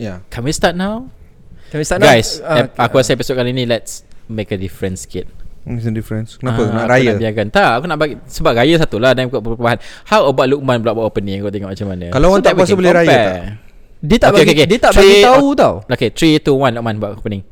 Yeah. Can we start now? Can we start now? Guys, Ah, ep- aku rasa episod kali ni let's make a difference sikit. What's the difference? Kenapa? Ah, nak aku raya? Nak biarkan. Tak, aku nak bagi sebab raya satu lah dan buat perubahan. How about Lukman pula buat opening kau tengok macam mana? Kalau orang tak puasa can boleh raya compare. Dia tak Okay, bagi okay, okay. dia tak Three- bagi tahu tau. Okay, 3 2 1 Lukman buat opening.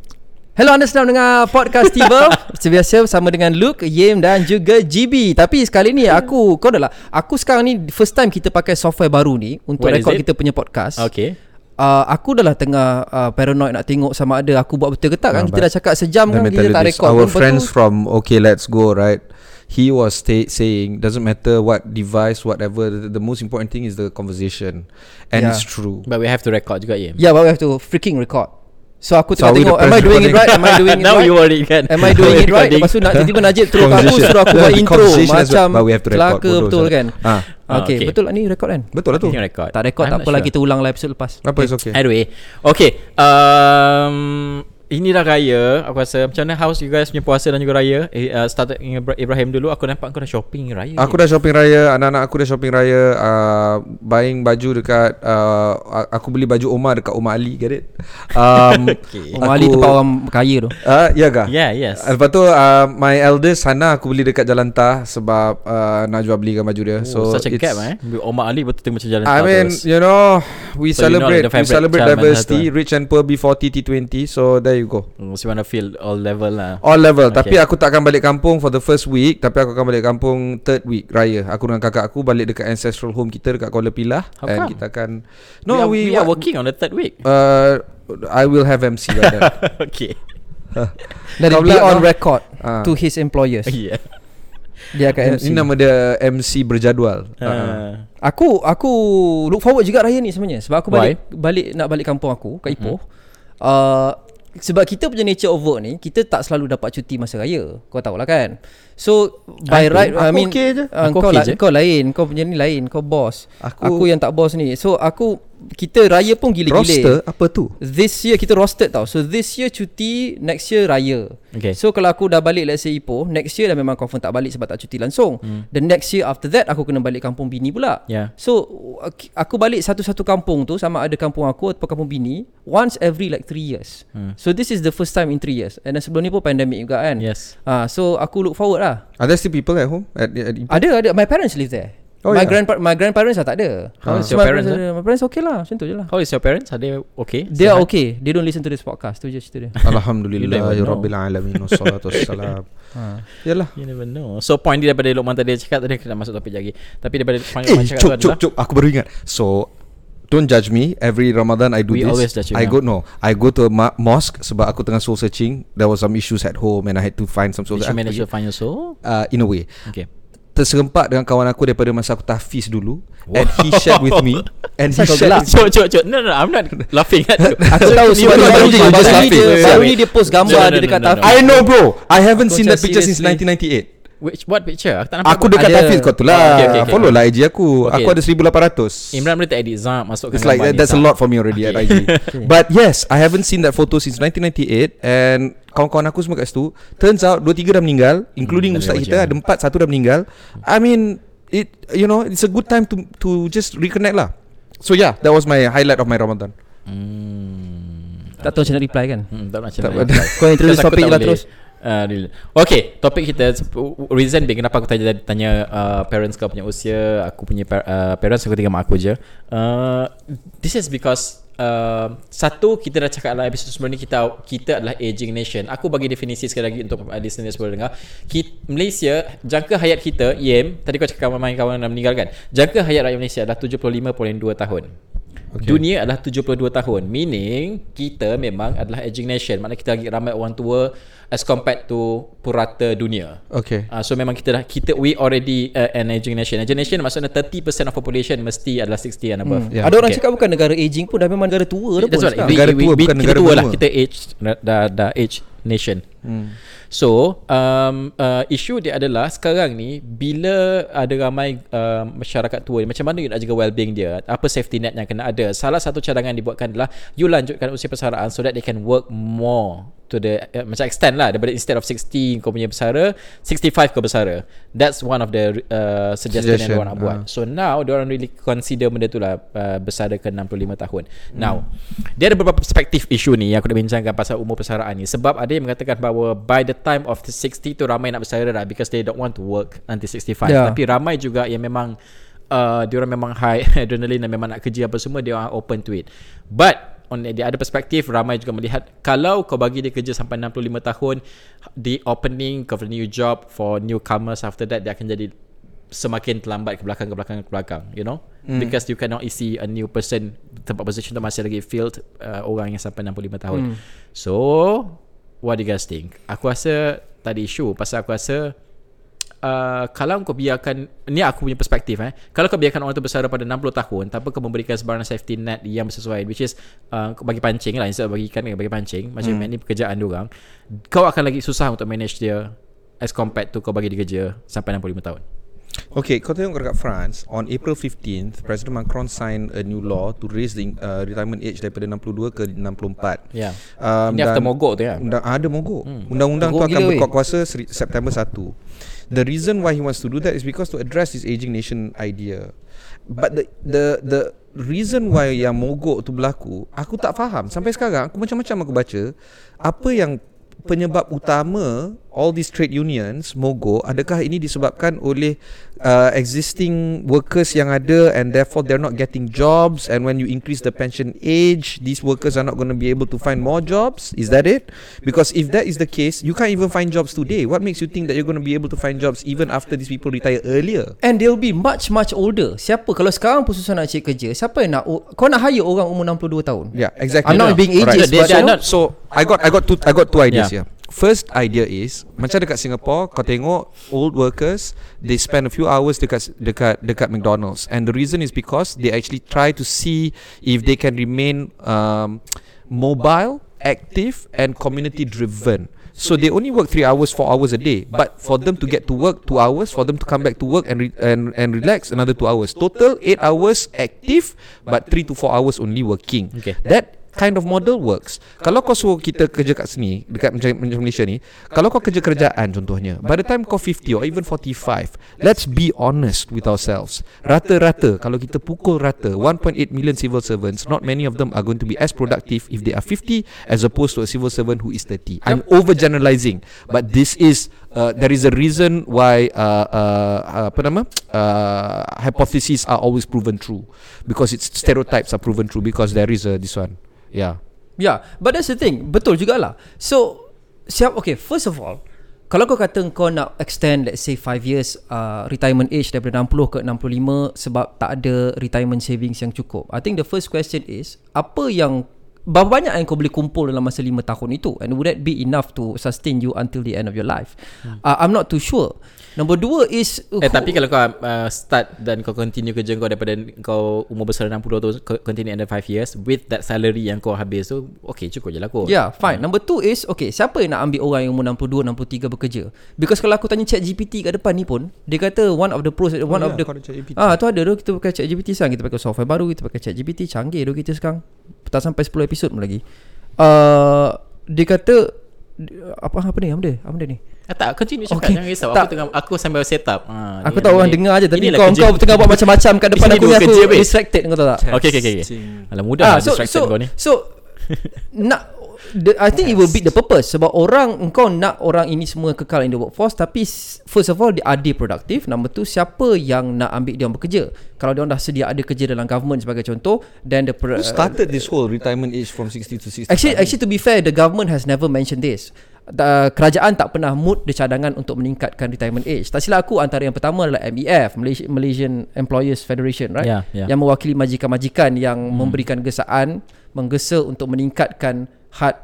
Hello anda sedang dengar podcast Tiba Seperti biasa bersama dengan Luke, Yim dan juga GB Tapi sekali ni aku Kau dah lah Aku sekarang ni First time kita pakai software baru ni Untuk What rekod it? kita punya podcast Okay. Uh, Aku dah lah tengah uh, Paranoid nak tengok sama ada Aku buat betul ke tak kan Ah, Kita dah cakap sejam kan Kita tak rekod Our friends Betul? from Okay Let's Go, right? He was saying doesn't matter what device, whatever. The, the most important thing is the conversation, and Yeah. it's true. But we have to record juga ya. Yeah but we have to freaking record So aku So tengah we tengok Am I doing it right Am I doing it Now right you worried kan? Am I doing it right. Lepas tu nak tiba-tiba Najib terus aku. Suruh aku buat intro Macam Kelaka betul kan Ah. Ah, Okay, okay. betul lah ni record kan Betul lah tu. Tak record I'm tak apalah sure. Kita ulang lah episode lepas Apa is okay? Anyway Okay um, Ini dah raya Aku rasa Macam mana house you guys punya puasa dan juga raya eh, uh, Ibra- Ibrahim dulu Aku nampak kau dah shopping raya Aku dah shopping raya Anak-anak aku dah shopping raya uh, Buying baju dekat uh, Aku beli baju Omar dekat Omar Ali Get it? Um, Okay. Om Ali tempat orang kaya tu uh, Ya kah? Yeah yes Uh, Lepas tu uh, My eldest Hana Aku beli dekat Jalan Tah Sebab uh, Nak jual belikan baju dia So, So Such a gap eh Omar Ali betul macam jalan I tak mean terus. you know We So you're not celebrate the We celebrate diversity Manhattan. Rich and poor B40 T20 So there you go? Hmm, So you wanna feel all level lah. All level. Okay. Tapi aku tak akan balik kampung For the first week Tapi aku akan balik kampung Third week Raya. Aku dengan kakak aku Balik dekat ancestral home kita Dekat Kuala Pilah. How And come? kita akan we, are, we, are what- working on the third week? Uh, I will have MC by then. Okay. Let it Kau be on kau? record Ah. To his employers. Yeah. Dia akan MC Ini nama dia MC berjadual. Uh. uh, Aku Aku Look forward juga raya ni sebenarnya. Sebab aku Why? balik Balik Nak balik kampung aku Kat Ipoh. Uh, Sebab kita punya nature of work ni Kita tak selalu dapat cuti masa raya Kau tahulah kan So By Aku- right I aku mean okay je. uh, Aku kau, okay la- je. kau lain Kau punya ni lain Kau boss Aku- Aku, aku yang tak boss ni So aku Kita raya pun gila-gila Roster apa tu? This year kita rostered tau So this year cuti Next year raya Okay. So kalau aku dah balik Let's say Ipoh Next year dah memang confirm tak balik Sebab tak cuti langsung hmm. The next year after that Aku kena balik kampung bini pula Yeah. So ak- Aku balik satu-satu kampung tu Sama ada kampung aku Atau kampung bini Once every like 3 years Hmm. So this is the first time in 3 years And then sebelum ni pun pandemic juga kan Yes Ah, So aku look forward lah Are there still people at home? At, at Ipoh? Ada ada My parents live there Oh, my yeah. grandpa my grandparents lah tak ada. How is So your my parents, ada. My parents okay lah, macam tu je lah. How is your parents? Are they okay? They are okay. They don't listen to this podcast. Tu je cerita dia. You Alhamdulillah ya. Rabbil Alamin Wassalatu wassalam ha. Yalah You never know So point dia daripada Lokman tadi cakap Tadi aku nak masuk topik lagi Tapi daripada Lokman Eh cakap cuk tu cuk adalah cuk Aku baru ingat So Don't judge me Every Ramadan I do We this always judge you I now. go no I go to a ma- mosque Sebab aku tengah soul searching There was some issues at home And I had to find some soul Did you manage to find your soul? uh, In a way Okay Terserempak dengan kawan aku Daripada masa aku tahfiz dulu. And he shared with me. And he shared with Cuk cuk cuk No no I'm not laughing at you. Aku tahu sebab baru- baru ni je, baru just ni laughing. dia baru ni dia post gambar No, no, dia dekat no, no, tafi. no. I know bro. I haven't Aku seen that picture since seriously. 1998 Which what picture? Aku tak nampak Aku dekat Ada. tahfiz kau tu lah Oh, okay, okay, okay. Follow lah IG aku Okay. Aku ada 1800 Imran boleh tak edit Zam Masukkan It's like that, that's a Zam. lot for me already at IG. But yes, I haven't seen that photo since 1998 and kawan-kawan aku semua kat situ. Turns out dua tiga dah meninggal, including Hmm, ustaz kita ada empat satu dah meninggal. I mean, it you know, it's a good time to to just reconnect lah. So yeah, that was my highlight of my Ramadan. Hmm Tak tahu macam nak reply kan. Hmm, tak nak macam mana. ada. Kau introduce topik tak lah terus. Uh. Okay Topik kita Reason being Kenapa aku tanya, tanya uh, Parents kau punya usia Aku punya par- uh, Parents aku tinggal mak aku je. Uh, This is because uh, Satu Kita dah cakap lah Episode sebelum ni Kita kita adalah aging nation. Aku bagi definisi sekali lagi Untuk uh, listener sebelum dengar. Kita, Malaysia Jangka hayat kita Yem Tadi kau cakap Kawan kawan dah meninggal kan Jangka hayat rakyat Malaysia Adalah 75.2 tahun Okay. Dunia adalah 72 tahun Meaning Kita memang adalah aging nation Maknanya kita lagi ramai orang tua As compared to Purata dunia Okay. uh, So memang kita dah kita We already uh, an aging nation Aging nation maksudnya 30% of population Mesti adalah 60 and above Yeah. Ada orang cakap bukan negara aging pun dah memang negara tua dah pun That's what sekarang. Negara tua, bukan kita negara tua lah. Kita age Dah, dah age nation hmm. So um, uh, Isu dia adalah Sekarang ni Bila ada ramai uh, Masyarakat tua ni Macam mana you nak jaga well-being dia Apa safety net yang kena ada ada. Salah satu cadangan dibuatkan adalah you lanjutkan usia persaraan so that they can work more to the uh, macam extend lah daripada instead of 60 kau punya bersara 65 kau bersara. That's one of the uh, suggestion, Suggestion, yang orang nak buat. ah. so now orang really consider benda tu lah uh, bersara ke 65 tahun. Now dia ada beberapa perspektif isu ni yang aku nak bincangkan pasal umur persaraan ni. Sebab ada yang mengatakan bahawa by the time of 60 tu ramai nak bersara dah because they don't want to work until 65 Yeah. tapi ramai juga yang memang uh, dia orang memang high adrenaline dan memang nak kerja apa semua dia orang open to it. But on the other perspective ramai juga melihat kalau kau bagi dia kerja sampai 65 tahun the opening of a new job for newcomers after that dia akan jadi semakin terlambat ke belakang ke belakang ke belakang you know? Mm. because you cannot see a new person tempat position tu masih lagi filled uh, orang yang sampai 65 tahun. Mm. so what do you guys think? Aku rasa tadi isu pasal aku rasa Uh, kalau kau biarkan ni aku punya perspektif eh kalau kau biarkan orang tu bersara pada 60 tahun tanpa kau memberikan sebarang safety net yang sesuai which is uh, bagi pancing lah instead bagi ikan bagi pancing macam hmm. ni pekerjaan dia orang kau akan lagi susah untuk manage dia as compared to kau bagi dia kerja sampai 65 tahun Okay, kau tengok dekat France On April 15th President Macron signed a new law To raise the uh, retirement age Daripada 62 ke 64 ya yeah. um, Ini after mogok tu ya Undang, ada mogok hmm. Undang-undang tu Mogok akan gila, weh. berkuat kuasa seri- September 1 The reason why he wants to do that Is because to address this aging nation idea But the the the reason why yang mogok tu berlaku Aku tak faham Sampai sekarang Aku macam-macam aku baca Apa yang penyebab utama all these trade unions mogok adakah ini disebabkan oleh uh, existing workers yang ada and therefore they're not getting jobs and when you increase the pension age these workers are not going to be able to find more jobs is that it because if that is the case you can't even find jobs today what makes you think that you're going to be able to find jobs even after these people retire earlier And they'll be much much older. Siapa kalau sekarang pun susah nak cari kerja, siapa yang nak kau nak hire orang umur 62 tahun? Yeah, exactly. I'm not being ageist, but know, not- So I got I got two I got two ideas Yeah. here. First idea is macam dekat Singapore kau tengok old workers they spend a few hours dekat dekat dekat McDonald's and the reason is because they actually try to see if they can remain um, mobile, active and community driven. So they only work three hours, four hours a day. But for them to get to work two hours, for them to come back to work and re- and and relax another two hours. Total eight hours active, but three to four hours only working. Okay. That kind of model works. Kalau kau suruh kita kerja kat sini dekat macam, Malaysia ni, kalau kau kerja kerjaan contohnya, by the time kau 50 or even 45, let's be honest with ourselves. Rata-rata kalau kita pukul rata 1.8 million civil servants, not many of them are going to be as productive if they are 50 as opposed to a civil servant who is 30. I'm overgeneralizing, but this is uh, there is a reason why uh, uh, apa nama uh, hypotheses are always proven true because it's stereotypes are proven true because there is a this one yeah Yeah, but that's the thing. Betul jugalah. So, siap okay, first of all, kalau kau kata kau nak extend let's say 5 years uh, retirement age daripada 60 ke 65 sebab tak ada retirement savings yang cukup. I think the first question is apa yang Berapa banyak yang kau boleh kumpul dalam masa 5 tahun itu And would that be enough to sustain you until the end of your life hmm. uh, I'm not too sure Nombor dua is Eh tapi kalau kau uh, start dan kau continue kerja kau daripada kau umur besar 60 tu kau continue under 5 years with that salary yang kau habis tu okay cukup je lah kot. Yeah, fine. Number two is, okay, siapa yang nak ambil orang yang umur 62, 63 bekerja? Because kalau aku tanya chat GPT kat depan ni pun, dia kata one of the pros, one yeah, of the... kau. Ah, tu ada tu kita pakai chat GPT sekarang. Kita pakai software baru, kita pakai chat GPT. Canggih tu kita sekarang. Tak sampai 10 episod pun lagi. Uh, dia kata, apa apa ni? Apa dia? Apa dia ni? Ah, tak continue cakap Okay. jangan risau. Tak. Aku tengah aku sambil set up. Ha, Aku tahu orang dengar je tapi kau kerja. kau tengah buat macam-macam kat depan aku ni aku kerja, distracted kau tahu tak? Okay okay okay. Alah mudah Ah, lah so distracted so kau ni. so nak the, I think it will beat the purpose sebab orang engkau nak orang ini semua kekal in the workforce tapi first of all dia are they productive number two siapa yang nak ambil dia orang bekerja kalau dia orang dah sedia ada kerja dalam government sebagai contoh then the Who pro- started this whole retirement age from 60 to 65? Actually, actually to be fair, the government has never mentioned this. Uh, kerajaan tak pernah mood the cadangan untuk meningkatkan retirement age. Tak silap aku antara yang pertama adalah MEF, Malaysia, Malaysian Employers Federation, right? Yeah, yeah. Yang mewakili majikan-majikan yang hmm. memberikan gesaan, menggesa untuk meningkatkan had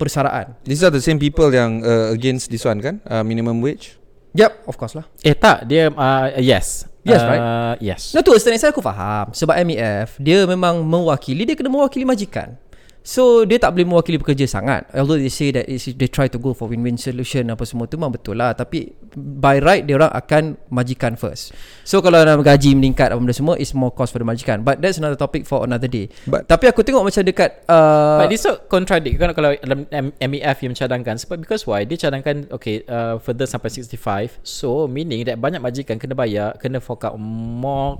persaraan. These are the same people yang uh, against this one kan? Uh, minimum wage. Yep, of course lah. Eh tak, dia uh, yes. Yes, uh, right? Yes. No tu setengah saya aku faham Sebab MEF Dia memang mewakili Dia kena mewakili majikan So dia tak boleh mewakili pekerja sangat. Although they say that it's, They try to go for win-win solution Apa semua tu memang betul lah. Tapi By right Dia orang akan Majikan first. So kalau dalam gaji meningkat Apa benda semua It's more cost for the majikan. But that's another topic For another day. But- Tapi aku tengok macam dekat uh, But this so contradict. Kan kalau dalam MEF yang mencadangkan. Sebab because why? Dia cadangkan okay uh, further sampai 65 so meaning that banyak majikan kena bayar kena fork out more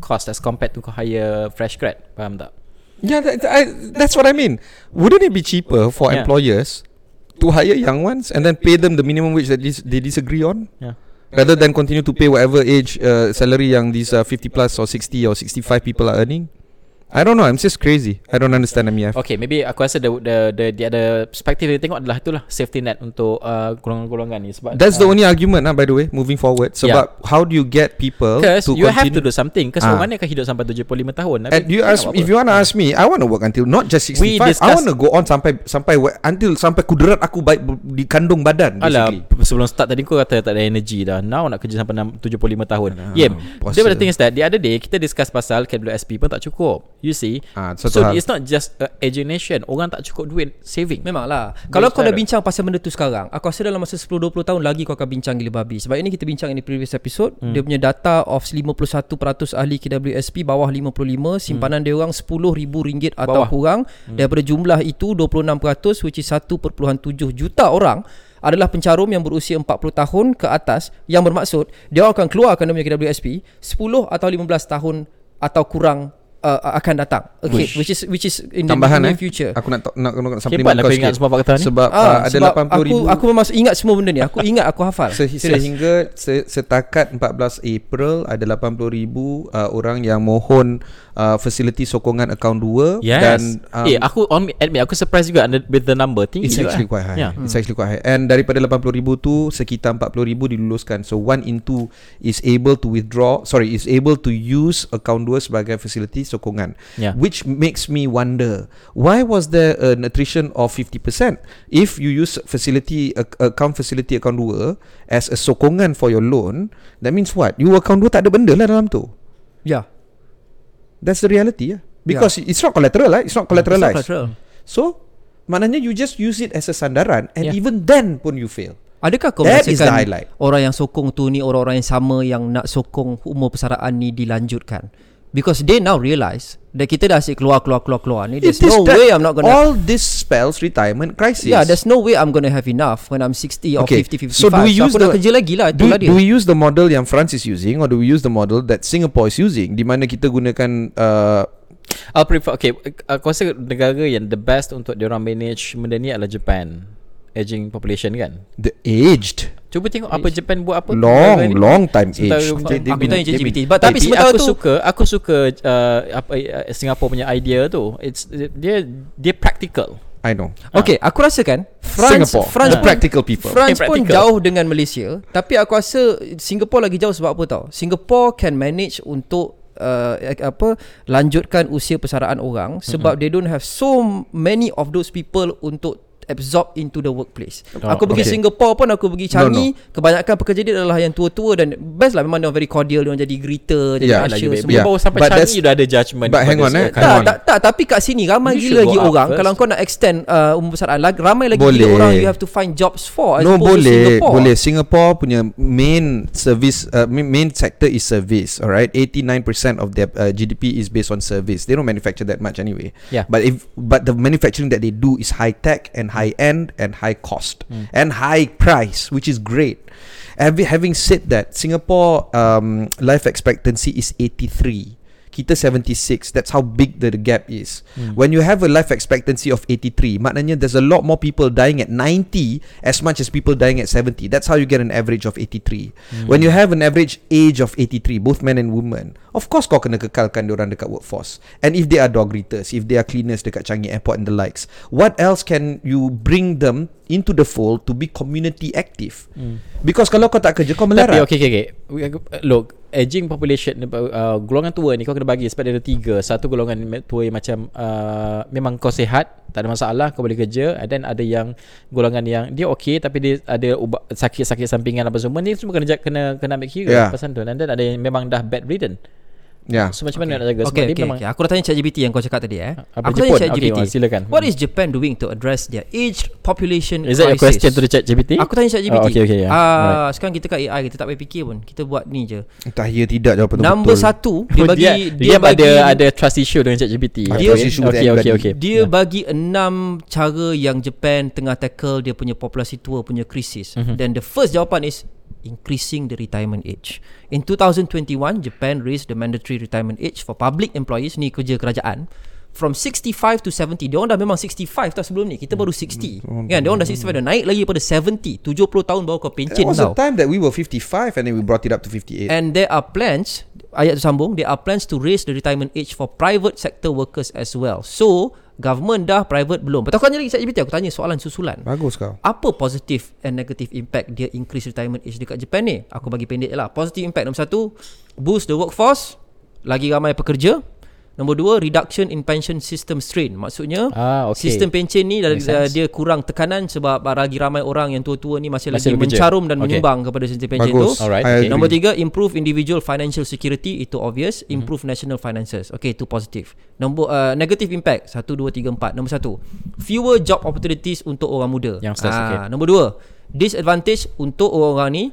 cost as compared to hire fresh grad. Faham tak Yeah, that, I, that's what I mean. Wouldn't it be cheaper for Yeah. employers to hire young ones and then pay them the minimum wage that dis- they disagree on, yeah rather than continue to pay whatever age uh, salary yang these uh, 50 plus or 60 or 65 people are earning? I don't know. I'm just crazy. I don't understand MEF. Okay, maybe aku rasa the the the, the other perspective dia tengok adalah itulah safety net untuk uh, golongan-golongan ni sebab That's the uh, only argument, ah, by the way, moving forward. So, Yeah. but how do you get people Because to you have to continue? do something Because Ah. orang mana akan hidup sampai 75 tahun And you ask if you want to ask me, I want to work until not just 65. We I discuss- want to go on sampai sampai until sampai kudrat aku baik di kandung badan Alah basically. p- sebelum start tadi kau kata tak ada energy dah Now nak kerja sampai 6, 75 tahun puasa. Dia pada thing is that The other day kita discuss pasal KWSP pun tak cukup You see satu So hal. it's not just uh, Asian nation Orang tak cukup duit Saving Memang lah Kalau kau dah bincang pasal benda tu sekarang Aku rasa dalam masa 10-20 tahun lagi Kau akan bincang gila babi Sebab ini kita bincang in the previous episode hmm. Dia punya data of 51% ahli KWSP Bawah 55 Simpanan hmm. dia orang RM10,000 atau Bawah. kurang hmm. Daripada jumlah itu 26% Which is 1.7 juta orang adalah pencarum yang berusia 40 tahun ke atas yang bermaksud dia akan keluarkan dia punya KWSP 10 atau 15 tahun atau kurang uh, akan datang okay Wish. which is which is in the Tambahan near eh. future Aku nak nak, nak, nak supplement kau ingat sikit. semua fakta ni. Sebab Ah, uh, ada sebab 80 aku, ribu Aku memang ingat semua benda ni Aku ingat aku hafal Se- Serius. sehingga se- setakat 14 April ada 80 ribu uh, orang yang mohon uh, fasiliti sokongan akaun 2 Yes dan um, Eh aku on admit Aku surprised juga under- With the number Tinggi It's actually eh. quite high. Yeah. It's actually quite high. And daripada 80 ribu tu sekitar 40 ribu diluluskan. So one in two is able to withdraw. Sorry, is able to use account 2 sebagai facility sokongan. Yeah. Which makes me wonder why was there an attrition of 50% if you use facility ac- account facility account 2 as a sokongan for your loan. That means what? You account 2 tak ada benda lah dalam tu. Ya That's the reality. Yeah. Because it's not collateral, right? It's not collateralized. It's not collateral. So maknanya you just use it as a sandaran and Yeah. even then pun you fail. Adakah kau That merasakan highlight. Orang yang sokong tu ni Orang-orang yang sama Yang nak sokong umur persaraan ni Dilanjutkan Because they now realise That kita dah asyik keluar Keluar keluar keluar ni There's It is no way I'm not gonna All this spells retirement crisis. Yeah there's no way I'm gonna have enough When I'm 60 or Okay, 50 55 so do we use aku nak the- kerja lagi lah do, do we use the model yang France is using or do we use the model that Singapore is using di mana kita gunakan uh, I'll prefer Okay Aku rasa negara yang The best untuk Diorang manage Benda ni adalah Japan Aging population kan? The aged. Cuba tengok apa Japan buat apa long ni. long time Sementara aged. aku- tanya been- But Tapi sementara aku tu suka aku suka uh, apa uh, Singapore punya idea tu. It's dia dia practical. I know. Okay aku rasa kan France, Singapore, France the practical people. France Eh, pun practical. jauh dengan Malaysia. Tapi aku rasa Singapore lagi jauh sebab apa tau? Singapore can manage untuk uh, apa lanjutkan usia persaraan orang sebab they don't have so many of those people untuk absorb into the workplace. Oh, aku pergi okay. Singapore pun aku pergi No, Changi, kebanyakan pekerja dia adalah yang tua-tua dan best lah memang dia very cordial, dia jadi greeter, jadi Yeah, usher baik semua. Yeah. baru sampai But Changi dah ada judgement but hang on, eh. Tak, on. tak, tak, tapi kat sini ramai You gila lagi orang first. Kalau kau nak extend uh, umur persaraan lagi, Ramai lagi Boleh. gila orang You have to find jobs for as No opposed to boleh Singapore. Boleh Singapore punya Main service uh, main- Main sector is service Alright 89% of their uh, GDP is based on service They don't manufacture that much anyway Yeah. But if But the manufacturing that they do Is high tech And high end And high cost And high price Which is great. Having, having said that Singapore um, Life expectancy is 83 kita 76 That's how big the, the gap is Hmm. When you have a life expectancy of 83 Maknanya there's a lot more people dying at 90 As much as people dying at 70 That's how you get an average of 83 Hmm. When you have an average age of 83 Both men and women Of course kau kena kekalkan diorang dekat workforce And if they are dog greeters If they are cleaners dekat Changi Airport and the likes What else can you bring them Into the fold To be community active Because kalau kau tak kerja Kau Hmm. Tapi okay, okay, okay. Look, aging population uh, golongan tua ni kau kena bagi sebab dia ada tiga. Satu golongan tua yang macam uh, memang kau sihat, tak ada masalah, kau boleh kerja. And then ada yang golongan yang dia okay tapi dia ada ubat, sakit-sakit sampingan apa semua ni semua kena kena kena ambil kira Yeah. pasal tu. And then ada yang memang dah bedridden. Yeah. So macam mana nak jaga Sebab Okay, dia okay, memang okay. Aku dah tanya ChatGPT yang kau cakap tadi eh. Apa aku Jepun? tanya ChatGPT. Okay, silakan. What is Japan doing to address their aged population Is that your crisis? question to the chat GPT? Aku tanya ChatGPT. Oh, okay, okay, yeah. Ah, sekarang kita kat AI kita tak payah fikir pun. Kita buat ni je. Entah ya tidak jawapan tu Number betul. satu dia Oh, bagi dia, dia, dia, bagi ada ada trust issue dengan chat GPT. Dia- trust issue okay, okay, okay. dia bagi enam cara yang Japan tengah tackle dia punya populasi tua punya krisis. Mhm. Then the first jawapan is increasing the retirement age. In 2021, Japan raised the mandatory retirement age for public employees ni kerja kerajaan from 65 to 70. Dia orang dah memang 65 tau sebelum ni. Kita baru 60. Kan? Dia orang dah 65 dah naik lagi pada 70. 70 tahun baru kau There pencen was a tau. time that we were 55 and then we brought it up to 58. And there are plans ayat tu sambung there are plans to raise the retirement age for private sector workers as well. So government dah private belum. Betul kau tanya lagi ChatGPT aku tanya soalan susulan. Bagus kau. Apa positive and negative impact dia increase retirement age dekat Japan ni? Aku bagi pendek je lah. Positive impact nombor satu, boost the workforce, lagi ramai pekerja. Nombor dua, reduction in pension system strain. Maksudnya, Ah, okay. sistem pencen ni dah, Makes dah, dia kurang tekanan sebab lagi ramai orang yang tua-tua ni masih, Masih lagi bekerja. mencarum dan Okay. menyumbang kepada sistem pencen Bagus. tu. Alright, okay. Nombor tiga, improve individual financial security itu obvious, Mhm. improve national finances. Okay, itu positif. Nombor uh, negative impact satu dua tiga empat. Nombor satu, fewer job opportunities untuk orang muda. Youngsters, okay. Nombor dua, disadvantage untuk orang-orang ni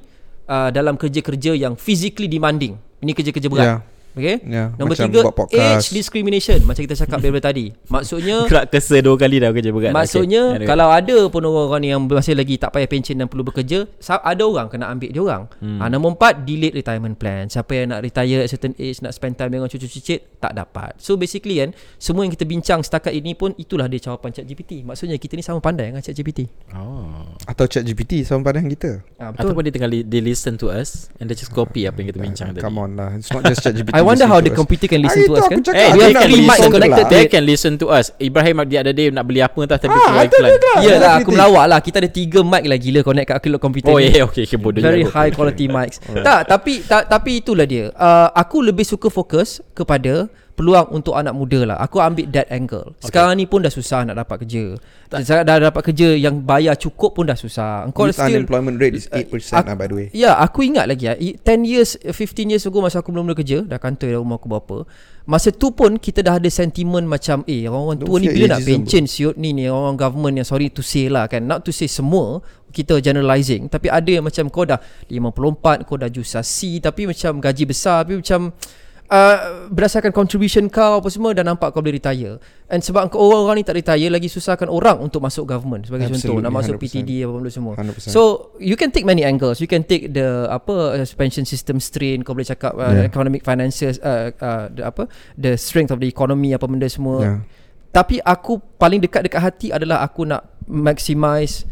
uh, dalam kerja-kerja yang physically demanding. Ini kerja-kerja berat. Yeah. Okay. Yeah, Nombor tiga, age discrimination macam kita cakap daripada tadi. Maksudnya Kerak kesa dua kali dah kerja berat. Maksudnya Okay. kalau ada pun orang-orang ni yang masih lagi tak payah pencen dan perlu bekerja, ada orang kena ambil dia orang. Hmm. Ha, nombor empat, delayed retirement plan. Siapa yang nak retire at certain age, nak spend time dengan cucu cicit, tak dapat. So basically kan, semua yang kita bincang setakat ini pun itulah dia jawapan chat GPT. Maksudnya kita ni sama pandai dengan chat GPT. Oh. Atau chat GPT sama pandang kita. Ha, Ataupun dia tengah li- dia listen to us and they just copy apa yang kita bincang tadi. Come on lah. It's not just chat GPT. I wonder how the computer can listen to us kan. cakap. Eh, dia can listen connected. They can listen to us. Ibrahim the other day nak beli apa entah tapi Ah, keluar ada iklan. Ya lah aku melawak lah Kita ada tiga mic lah Gila connect kat aku komputer Oh yeah, okay, okay bodoh Very high quality mics Tak tapi ta, Tapi itulah dia uh, Aku lebih suka fokus Kepada Peluang untuk anak muda lah. Aku ambil that angle. Sekarang ni pun dah susah Nak dapat kerja. Dah, dah dapat kerja Yang bayar cukup pun dah susah. Engkau Youth still unemployment rate is 8% ak- lah by the way. Ya aku ingat lagi ya. 10 years 15 years ago Masa aku belum mula kerja Dah kantor dah umur aku berapa Masa tu pun Kita dah ada sentimen macam Eh orang-orang tua ni Bila nak pension siut ni ni Orang government yang sorry to say lah kan. Not to say semua Kita generalizing Tapi ada yang macam Kau dah 54 Kau dah jusasi Tapi macam gaji besar Tapi macam Uh, berdasarkan contribution kau apa semua dah nampak kau boleh retire and sebab kau orang-orang ni tak retire lagi susahkan orang untuk masuk government sebagai contoh Absolutely, nak masuk 100%. PTD apa benda semua 100%. so you can take many angles you can take the apa uh, pension system strain kau boleh cakap uh, Yeah. economic finances uh, uh, the apa the strength of the economy apa benda semua Yeah. tapi aku paling dekat dekat hati adalah aku nak maximize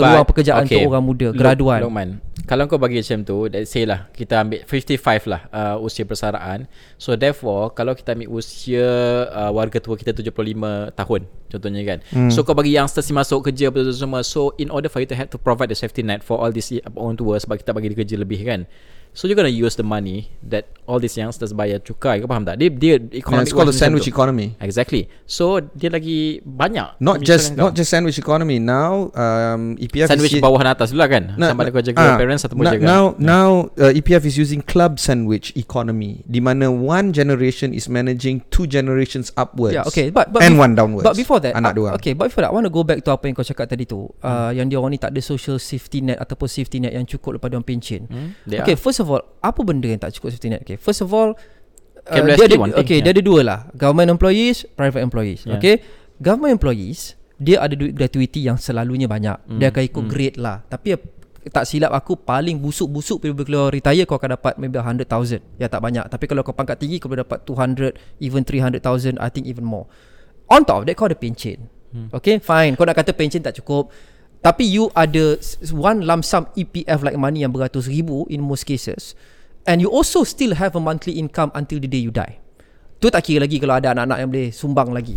peluang But, pekerjaan okay, untuk orang muda graduan. Luqman Kalau kau bagi macam tu Let's say lah Kita ambil 55 lah uh, Usia persaraan. So therefore Kalau kita ambil usia uh, Warga tua kita 75 tahun Contohnya kan. Hmm. So kau bagi youngsters ni masuk kerja apa semua. So in order for you to have to provide the safety net For all these uh, orang tua Sebab kita bagi dia kerja lebih kan So you're gonna use the money That all these youngsters bayar cukai Kau faham tak? Dia, dia Yeah, economic it's called a macam sandwich economy. Exactly So dia lagi banyak Not just not just sandwich economy. Now um, EPF Sandwich is bawah dan atas dulu kan No, Sama ada no, kau jaga ah, parents Ataupun na- jaga Now now uh, EPF is using club sandwich economy di mana one generation is managing two generations upwards. Yeah, okay, but, but and bef- one downwards. But before that, anak uh, dua. okay, but before that, I want to go back to apa yang kau cakap tadi tu, uh, yang dia orang ni tak ada social safety net ataupun safety net yang cukup lepas dia orang pencen. Hmm, okay, are. first of all, apa benda yang tak cukup safety net? Okay, first of all, uh, dia ada, thing, okay, yeah. dia ada dua lah, government employees, private employees. Yeah. Okay, government employees dia ada duit gratuity yang selalunya banyak. Hmm, Dia akan ikut grade lah. Tapi tak silap aku paling busuk-busuk bila keluar retire kau akan dapat maybe 100,000. Ya tak banyak. Tapi kalau kau pangkat tinggi kau boleh dapat 200 even 300,000 I think even more. On top of that kau ada pension. Hmm. Okay fine Kau nak kata pension tak cukup Tapi you ada One lump sum EPF like money Yang beratus ribu In most cases And you also still have a monthly income Until the day you die. Tu tak kira lagi Kalau ada anak-anak yang boleh Sumbang lagi.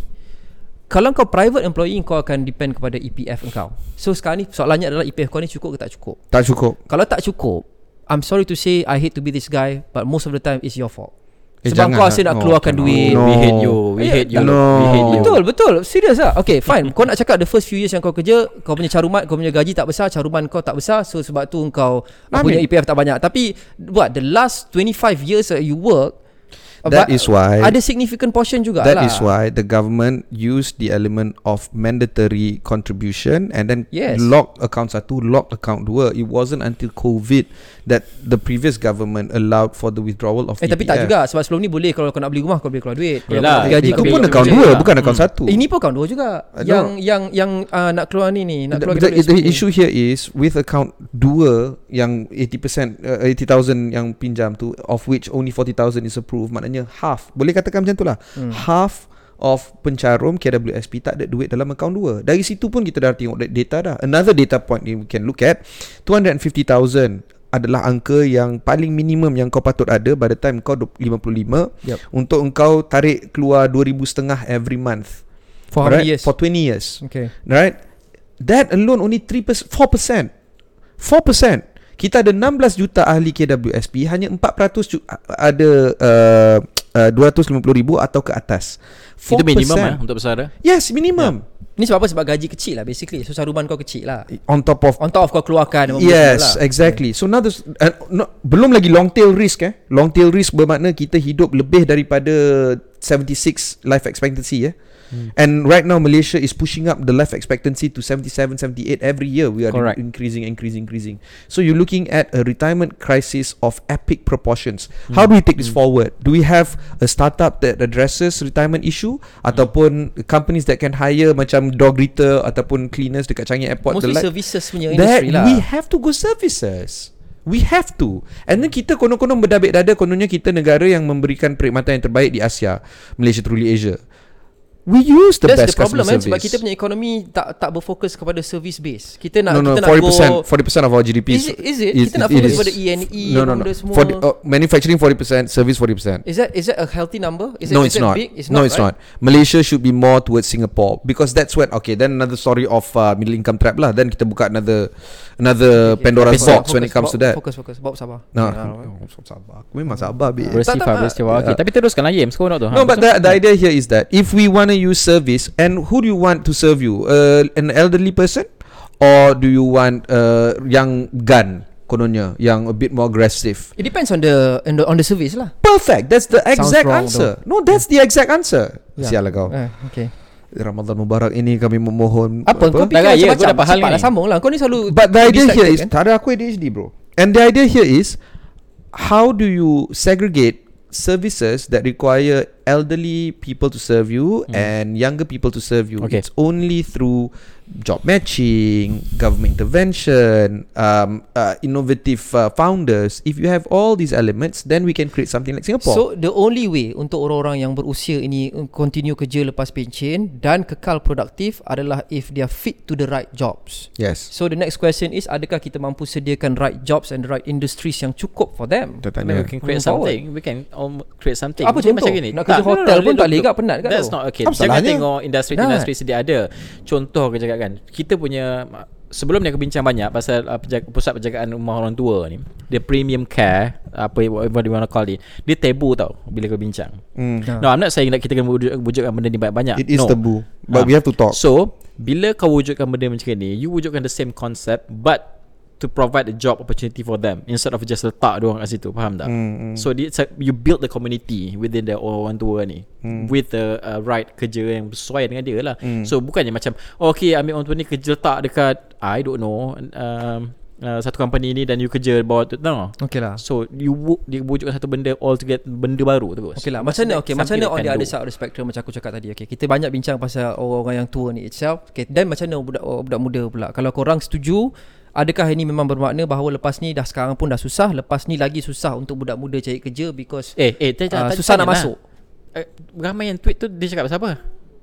Kalau kau private employee Kau akan depend kepada EPF engkau So sekarang ni Soalannya adalah EPF kau ni cukup ke tak cukup? Tak cukup. Kalau tak cukup I'm sorry to say I hate to be this guy But most of the time It's your fault Eh, Sebab kau lah. asyik nak No, keluarkan cannot. duit. No. We hate you. We Eh, hate you. no. We hate you. Betul betul. Serius lah. Okay fine. Kau nak cakap the first few years yang kau kerja Kau punya caruman Kau punya gaji tak besar Caruman kau tak besar. So sebab tu kau Punya EPF tak banyak. Tapi What the last 25 years that you work That is why Ada significant portion juga That lah is why the government used the element of mandatory contribution and then Yes. lock account satu, lock account dua. It wasn't until COVID that the previous government allowed for the withdrawal of Eh tapi tak EPF. juga Sebab sebelum ni boleh Kalau kau nak beli rumah Kau boleh keluar duit Kalau nak gaji Itu kau pun account dua, duit. bukan account satu. Eh, Ini pun account dua juga I Yang know. yang yang uh, nak keluar ni ni Nak The, keluar the, the graduate issue here is with account dua yang 80% uh, 80,000 yang pinjam tu of which only 40,000 is approved maknanya half boleh katakan macam tu lah hmm. half of pencarum KWSP tak ada duit dalam akaun dua dari situ pun kita dah tengok da- data dah another data point we can look at 250,000 adalah angka yang paling minimum yang kau patut ada the time kau 55 Yup. untuk engkau tarik keluar 2000 setengah every month For Alright? years for 20 years Okay right? That alone only 3%, 4%. 4%. Kita ada 16 juta ahli KWSP, hanya 400 ju- ada uh, uh, 250 ribu atau ke atas. 4%. Itu minimum eh untuk pesara. Yes, minimum. Ni sebab apa? Sebab gaji kecil lah basically So saruman kau kecil lah On top of On top of kau keluarkan Yes, lah. exactly. So now this, uh, no, belum lagi long tail risk eh. Long tail risk bermakna kita hidup lebih daripada 76 life expectancy eh. Hmm. And right now Malaysia is pushing up the life expectancy to 77 78 every year we are Correct. increasing increasing increasing. So you're looking at a retirement crisis of epic proportions. How do we take this forward? Do we have a startup that addresses retirement issue ataupun companies that can hire macam dog greeter ataupun cleaners dekat Changi Airport Mostly services punya industry lah we have to go services. We have to. And then kita konon-konon berdabik dada kononnya kita negara yang memberikan perkhidmatan yang terbaik di Asia. Malaysia truly Asia. We use the That's best the problem customer kan service. Sebab kita punya ekonomi Tak tak berfokus kepada service base Kita nak no, no, kita nak 40%, go 40% of our GDP Is it, is it? Kita nak fokus kepada E&E No, no, no. benda semua For the, uh, manufacturing 40%, service 40%. Is that is that a healthy number? Is no, it, it's is not. big? It's no, not, it's right? not. Malaysia should be more towards Singapore because that's when okay. Then another story of uh, middle income trap lah. Then kita buka another another Okay, Pandora's focus, box focus, when it comes Bob, to that. Focus, focus. Bob sabar. No, Yeah. oh, sabar. Aku memang sabar, babe. Tak, tak. bersifar. Okay, Yeah. tapi teruskan lah James. Kau nak tu. No, but the, the idea here is that if we want to use service, and who do you want to serve you? Uh, an elderly person, or do you want uh, young gun? Kononnya yang a bit more aggressive. It depends on the on the, on the service lah. Perfect. That's the exact answer. No, that's the exact answer. Yeah. Sial lah kau. Eh, okay. Ramadan Mubarak ini kami memohon Apa, kau Dah fikir raya, macam-macam. kau dapat hal Cepatlah ni. sambung lah. Kau ni selalu But the idea here is kan? Tak ada aku ADHD bro. And the idea here is How do you segregate Services that require elderly people to serve you and younger people to serve you. Okay. It's only through job matching, government intervention, um, uh, innovative uh, founders. If you have all these elements, then we can create something like Singapore. So the only way untuk orang-orang yang berusia ini uh, continue kerja lepas pencen dan kekal produktif adalah if they are fit to the right jobs. yes. So the next question is adakah kita mampu sediakan right jobs and the right industries yang cukup for them? Kita I mean, tanya. we can create forward. something. We can um, create something. Apa contoh? Macam gini. Nak kerja hotel pun tak boleh kat, penat kat That's tu. not okay. Apa Jangan salahnya? tengok industri-industri sedia ada. Contoh aku cakap kan. Kita punya sebelum ni aku bincang banyak pasal uh, penjaga, pusat penjagaan rumah orang tua ni. Dia premium care apa whatever you want to call it. Dia tabu tau bila kau bincang. Mm. No, I'm not saying that kita kena wujud, wujudkan benda ni banyak-banyak. It is no. taboo, but Ah. we have to talk. So, bila kau wujudkan benda macam ni, you wujudkan the same concept but to provide a job opportunity for them instead of just letak dia orang kat situ, faham tak? Mm, mm. So it's a, you build the community within the orang tua ni Hmm. with the uh, right kerja yang sesuai dengan dia lah. Mm. So bukannya macam oh, okay ambil orang tua ni kerja letak dekat I don't know um, uh, satu company ni dan you kerja bawah tu no. Okay lah. So you dia wujudkan satu benda all together benda baru terus. Okay lah Macam mana okay, Macam mana on the other side of the spectrum Macam aku cakap tadi okay, Kita banyak bincang pasal Orang-orang yang tua ni itself okay, Dan macam mana budak, budak muda pula Kalau korang setuju Adakah ini memang bermakna Bahawa lepas ni Dah sekarang pun dah susah Lepas ni lagi susah Untuk budak muda cari kerja Because. Eh, eh, tanya, Ah, tanya, susah nak lah. masuk. Eh, ramai yang tweet tu dia cakap pasal apa?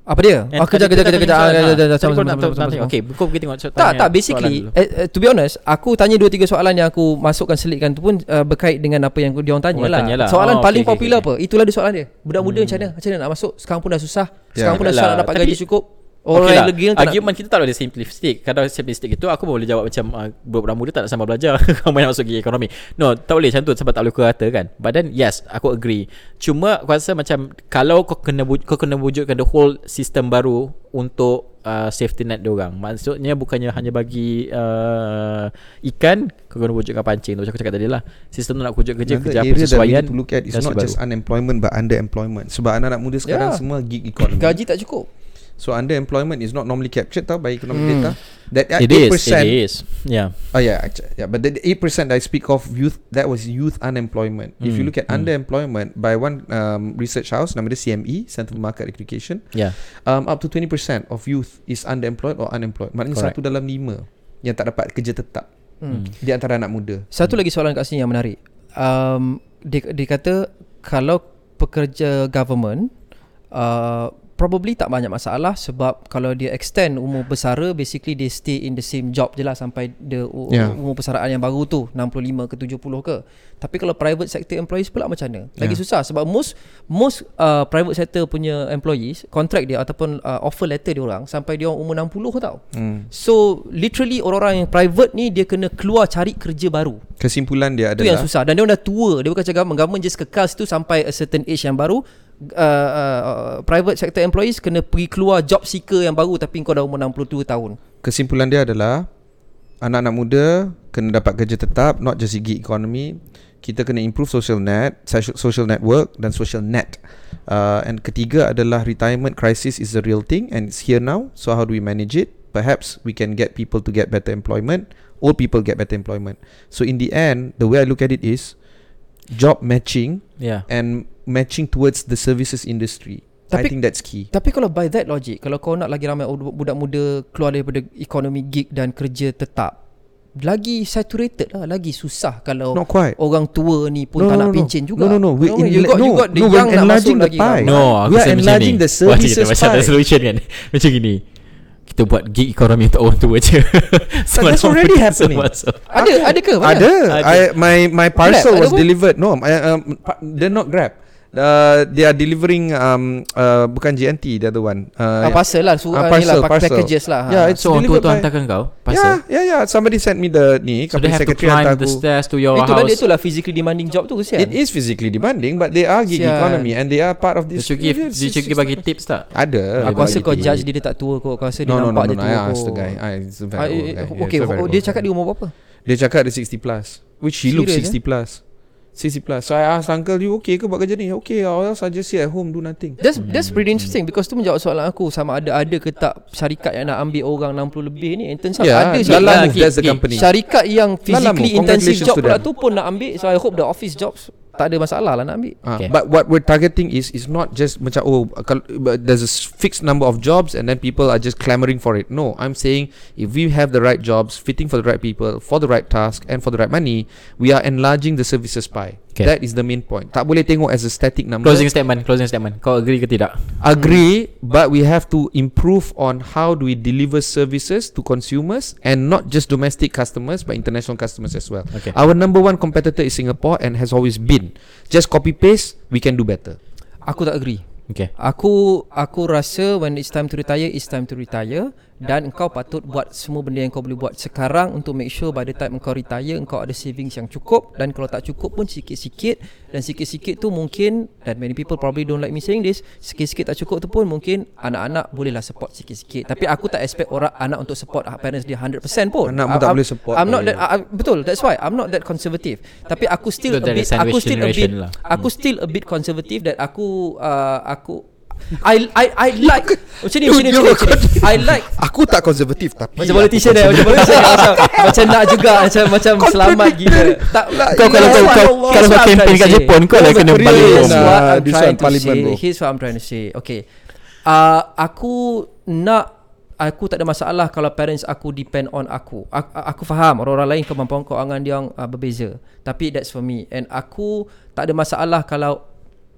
Apa dia? Yang Oh kejap kejap kejap kejap Ah, soalan, tahu- sama, tanya. sama. Okay, kau pergi tengok Tak tak basically eh, eh, To be honest Aku tanya 2-3 soalan yang aku Masukkan selitkan tu pun uh, Berkait dengan apa yang dia orang tanya, lah. lah. Soalan Oh, paling okay, popular okay. apa Itulah dia soalan dia Budak muda macam mana Macam mana nak masuk Sekarang pun dah susah Sekarang Yeah. pun dah susah Yalah, nak dapat gaji cukup Orang okay lah. lagi yang tak nak- Argument kita tak boleh simplistic Kalau simplistic itu Aku boleh jawab macam uh, Budak-budak muda tak nak sambal belajar. Kau banyak masuk gig ekonomi. No tak boleh macam tu Sebab tak boleh kata kan? But then yes Aku agree. Cuma aku rasa macam Kalau kau kena bu- Kau kena wujudkan The whole system baru Untuk uh, Safety net diorang Maksudnya bukannya Hanya bagi uh, Ikan Kau kena wujudkan pancing. Tu Macam aku cakap tadi lah. Sistem tu nak wujud kerja Another Kerja apa sesuaian dan not just unemployment but underemployment. Sebab anak-anak muda sekarang Yeah. semua gig economy. Gaji tak cukup So underemployment is not normally captured tau by economic data. That uh, It 8%, is It is Yeah Oh yeah, yeah. But the eight percent I speak of youth, that was youth unemployment. If you Mm, look at mm. underemployment by one um, research house, nama dia CME, Center for Market Education, Yeah um, up to 20% of youth is underemployed or unemployed. Maknanya Correct. satu dalam lima yang tak dapat kerja tetap hmm. di antara anak muda. Satu lagi soalan kat sini yang menarik. Um, dia, dia kata kalau pekerja government uh, probably tak banyak masalah sebab kalau dia extend umur bersara basically they stay in the same job je lah sampai u- Yeah. umur persaraan yang baru tu 65 ke 70 ke. Tapi kalau private sector employees pula macam mana? Lagi Yeah. susah sebab most most uh, private sector punya employees contract dia ataupun uh, offer letter dia orang sampai dia orang umur 60 tau. Hmm. So literally orang-orang yang private ni dia kena keluar cari kerja baru. Kesimpulan dia Itu yang adalah susah Dan dia orang dah tua Dia bukan cakap Government just kekal situ Sampai a certain age yang baru uh, uh, Private sector employees Kena pergi keluar Job seeker yang baru Tapi kau dah umur 62 tahun. Kesimpulan dia adalah anak-anak muda kena dapat kerja tetap not just gig economy. Kita kena improve social net social- network dan social net. Uh, and ketiga adalah retirement crisis is a real thing and it's here now. So how do we manage it? Perhaps we can get people to get better employment. Old people get better employment. So in the end the way i look at it is job matching Yeah and matching towards the services industry i Tapi- think that's key Tapi kalau by that logic Kalau kau nak lagi ramai ud- budak muda Keluar daripada ekonomi gig Dan kerja tetap Lagi saturated lah Lagi susah Kalau not quite orang tua ni pun No, tak no, nak no. pencen juga No, no, no. We're You in- you got, you no, got the no, young nak masuk enlarging the lagi pie. No, aku We are macam enlarging ni. the Wah, services macam ada pie. solution kan. Macam gini. Kita buat gig ekonomi untuk orang tua je. Semua that's already happening. masuk. Ada ada ke? Ada. Ada. I my my parcel Grab, was delivered. No, I, um, pa- they're not Grab. Uh, they are delivering um uh, bukan GNT the other one. Uh, Ah, parcel lah Ah, uh, ni lah parcel, pack- parcel. packages lah. Yeah, it's So orang tua tu hantarkan kau Yeah, Pasal yeah, yeah. Somebody sent me the ni. So they company have to secretary climb the aku. stairs to your Itulah dia house tu lah physically demanding job tu kesian. It is physically demanding, but they are gig Sian. economy and they are part of Dia this. Dia yes, cuki yes, bagi tips tak Ada. Aku rasa kau judge dia, dia tak tua. Kau rasa dia No, no, no, nampak no, dia no. tua I asked kot. the guy. I, it's a Ah, very old eh, guy. Yeah, Okay, it's a very oh, dia guy. cakap dia umur berapa? Dia cakap ada 60 plus Which he looks Serious, 60 plus 60 plus. So I asked uncle You okay ke buat kerja ni? Okay or else I just sit at home Do nothing. That's that's pretty interesting because tu menjawab soalan aku. Sama ada ada ke tak syarikat yang nak ambil orang 60 lebih ni? And turns out Yeah ada Lala syarikat, Move That's the company. Syarikat yang physically intensive job pula tu pun nak ambil. So I hope the office jobs tak ada masalah lah nak ambil. Ah, Okay. But what we're targeting is is not just macam oh there's a s- fixed number of jobs and then people are just clamoring for it. No, I'm saying if we have the right jobs fitting for the right people for the right task and for the right money, we are enlarging the services pie. Okay. That is the main point. Tak boleh tengok as a static number. Closing statement Closing statement Kau agree ke tidak Agree, but we have to improve on how do we deliver services to consumers and not just domestic customers but international customers as well. Okay. Our number one competitor is Singapore and has always been. Just copy paste, we can do better. Aku tak agree. Okay Aku aku rasa when it's time to retire it's time to retire dan engkau patut buat semua benda yang kau boleh buat sekarang untuk make sure by the time engkau retire engkau ada savings yang cukup. Dan kalau tak cukup pun sikit-sikit. Dan sikit-sikit tu mungkin dan many people probably don't like me saying this sikit-sikit tak cukup tu pun mungkin anak-anak bolehlah support sikit-sikit. Tapi aku tak expect orang anak untuk support parents dia 100% pun. Anak pun tak boleh support. I'm not that I, I- betul that's why I'm not that conservative. Tapi aku still So a bit aku still a bit lah. aku still a bit conservative that aku uh, aku I I I like ni macam ni, macam ni. I like Aku tak konservatif tapi macam politician eh macam politician macam macam nak juga macam macam selamat gila. tak Kau kalau kau kau kalau kau campaign kat Jepun kau lah kena balik lah. Here's home. what Nah, I'm this trying one to parliament, say. bro. Here's what I'm trying to say. Okay. Uh, Aku nak Aku tak ada masalah Kalau parents aku depend on aku. Aku, aku faham Orang-orang lain kemampuan keuangan dia uh, berbeza. Tapi that's for me. And aku Tak ada masalah Kalau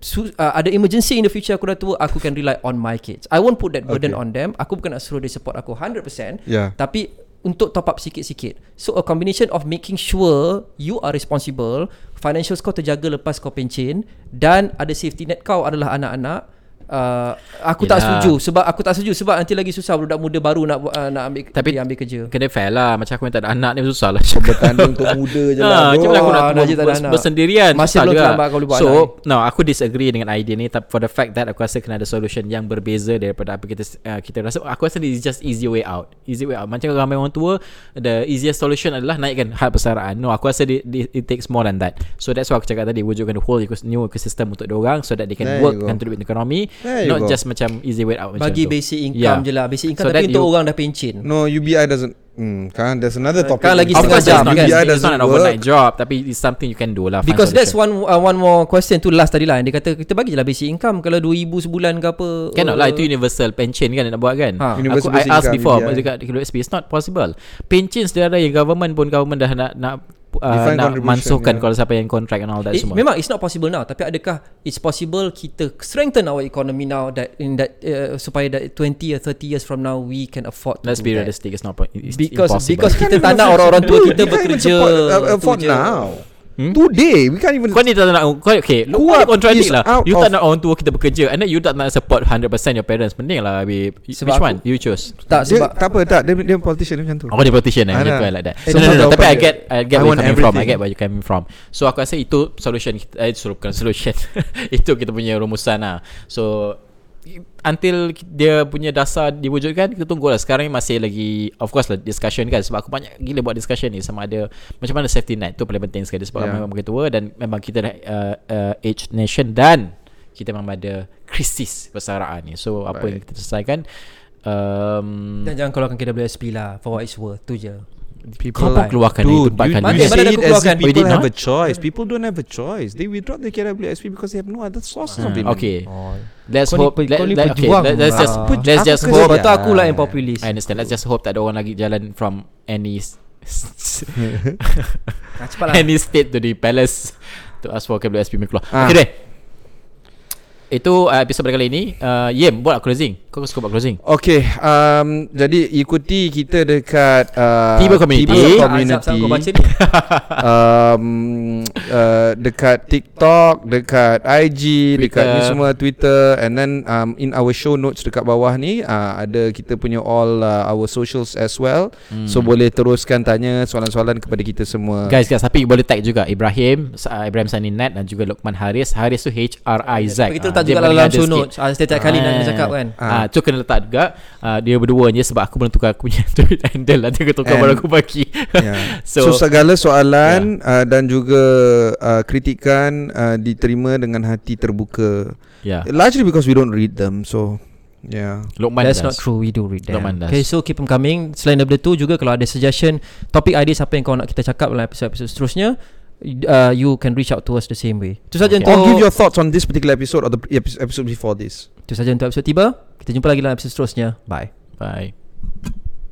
su- uh, ada emergency in the future aku dah tua aku can rely on my kids I won't put that burden Okay. on them aku bukan nak suruh dia support aku 100% Yeah. tapi untuk top up sikit-sikit so a combination of making sure you are responsible financials kau terjaga lepas kau pencen dan ada safety net kau adalah anak-anak Uh, aku tak Yelah. setuju sebab aku tak setuju sebab nanti lagi susah budak muda baru nak uh, nak ambil Tapi- dia ambil kerja. Kena fair lah. Macam aku yang tak ada anak ni susah lah. Bertanding untuk muda je lah. Ha, bro. macam mana aku nak Ah, ber- tak ada ber- anak. bersendirian. Masih belum terlambat kau boleh buat So anak no Aku disagree dengan idea ni. Tapi For the fact that Aku rasa kena ada solution Yang berbeza daripada Apa kita uh, kita rasa Aku rasa this is just easy way out. Easy way out. Macam ramai orang tua The easiest solution adalah Naikkan had persaraan No aku rasa di, di, It takes more than that. So that's why aku cakap tadi Wujudkan the whole new ecosystem Untuk diorang So that they can There work. Contribute to economy There Not go. just macam Easy way out macam Bagi tu. basic income Yeah. je lah Basic income So tapi untuk you- orang dah pencin No UBI doesn't hmm, Kan there's another topic Kan lagi setengah jam, not, kan? UBI it's doesn't not an overnight work job Tapi it's something you can do lah Because that's one uh, one more question tu last tadi lah Dia kata kita bagi je lah basic income Kalau 2000 sebulan ke apa Cannot uh, lah Itu universal pension kan Nak buat kan Ha. Aku Universal I basic asked income, before UBI. Dekat KWSP It's not possible Pension sebenarnya Yang government pun Government dah nak Nak uh, nak mansuhkan yeah. Kalau siapa yang contract And all that It, semua memang it's not possible now Tapi adakah It's possible kita Strengthen our economy now That in that uh, Supaya that 20 or 30 years from now We can afford to Let's do be that. realistic It's not it's Because impossible Because kita tak nak orang-orang tua kita bekerja uh, afford je. now Hmm? Today We can't even Kau ni tak nak kau, Okay kau contradict is lah. You tak nak orang tua kita bekerja And then you tak nak support 100% your parents. Mending lah babe. Sebab Which aku- one You choose. Tak dia, sebab Tak apa tak. Dia, dia politician dia macam tu. Oh dia politician eh? Ah, Dia nah. tu like that. Eh, so, no, no, no, tahu Tapi I dia. get I get I where want you coming from. I get where you coming from. So aku rasa itu solution kita- eh, Bukan solution. Itu kita punya rumusan lah. So Until dia punya dasar diwujudkan Kita tunggu lah. Sekarang ni masih lagi Of course lah discussion kan. Sebab aku banyak gila buat discussion ni. Sama ada Macam mana safety net Tu paling penting sekali. Sebab Yeah. memang makin tua Dan memang kita dah uh, uh, Age nation Dan Kita memang ada Krisis persaraan ni. So apa yang Baik. kita selesaikan um, Dan jangan keluarkan KWSP lah. For what it's worth Tu je Kau pun keluarkan Dude, itu you, Empat Mana- you kali mana say aku it as keluarkan? if you people have not? a choice. People don't have a choice. They withdraw the KWSP Because they have no other sources of Hmm, payment Okay. Oh. Let's Kau ni hope pe- let, ni let, okay, let, Let's lah. just Pe- Let's aku just kerja. hope tu aku lah yang populis. I understand. Let's just hope Tak ada orang lagi jalan From any ah, lah. Any state to the palace To ask for KWSP keluar. Ah. Okay deh Itu uh, episod pada kali ini. Uh, Yem buat closing. Kau suka buat closing? Okay um, Jadi ikuti kita dekat uh, Tiba Community. Tiba Community. Azab, baca ni. Um, uh, Dekat TikTok Dekat IG Dekat ni Twitter. semua Twitter. And then um, In our show notes Dekat bawah ni uh, Ada kita punya all uh, Our socials as well. Hmm. So boleh teruskan Tanya soalan-soalan Kepada kita semua. Guys guys Tapi boleh tag juga Ibrahim uh, Ibrahim Saninat Dan juga Lokman Haris. Haris tu H-R-I-Z kita letak juga boleh dalam show notes. Ah, Setiap kali nak kena Ah. cakap kan. Ah, tu kena letak juga. Uh, Dia berdua je Sebab aku belum tukar Aku punya tweet handle lah. Dia tukar baru aku bagi. yeah. so, So- segala soalan uh, Dan juga uh, Kritikan uh, Diterima dengan hati terbuka. Ya. Largely because we don't read them So Yeah Lokman That's does. not true. We do read them. Lokman does. Okay so keep them coming. Selain daripada tu juga Kalau ada suggestion Topik ideas Apa yang kau nak kita cakap Dalam episod-episod seterusnya uh, You can reach out to us the same way. Itu saja Okay. untuk Or give your thoughts on this particular episode Or the epi- episode before this. Itu saja untuk episod tiba. Kita jumpa lagi dalam episod seterusnya. Bye. Bye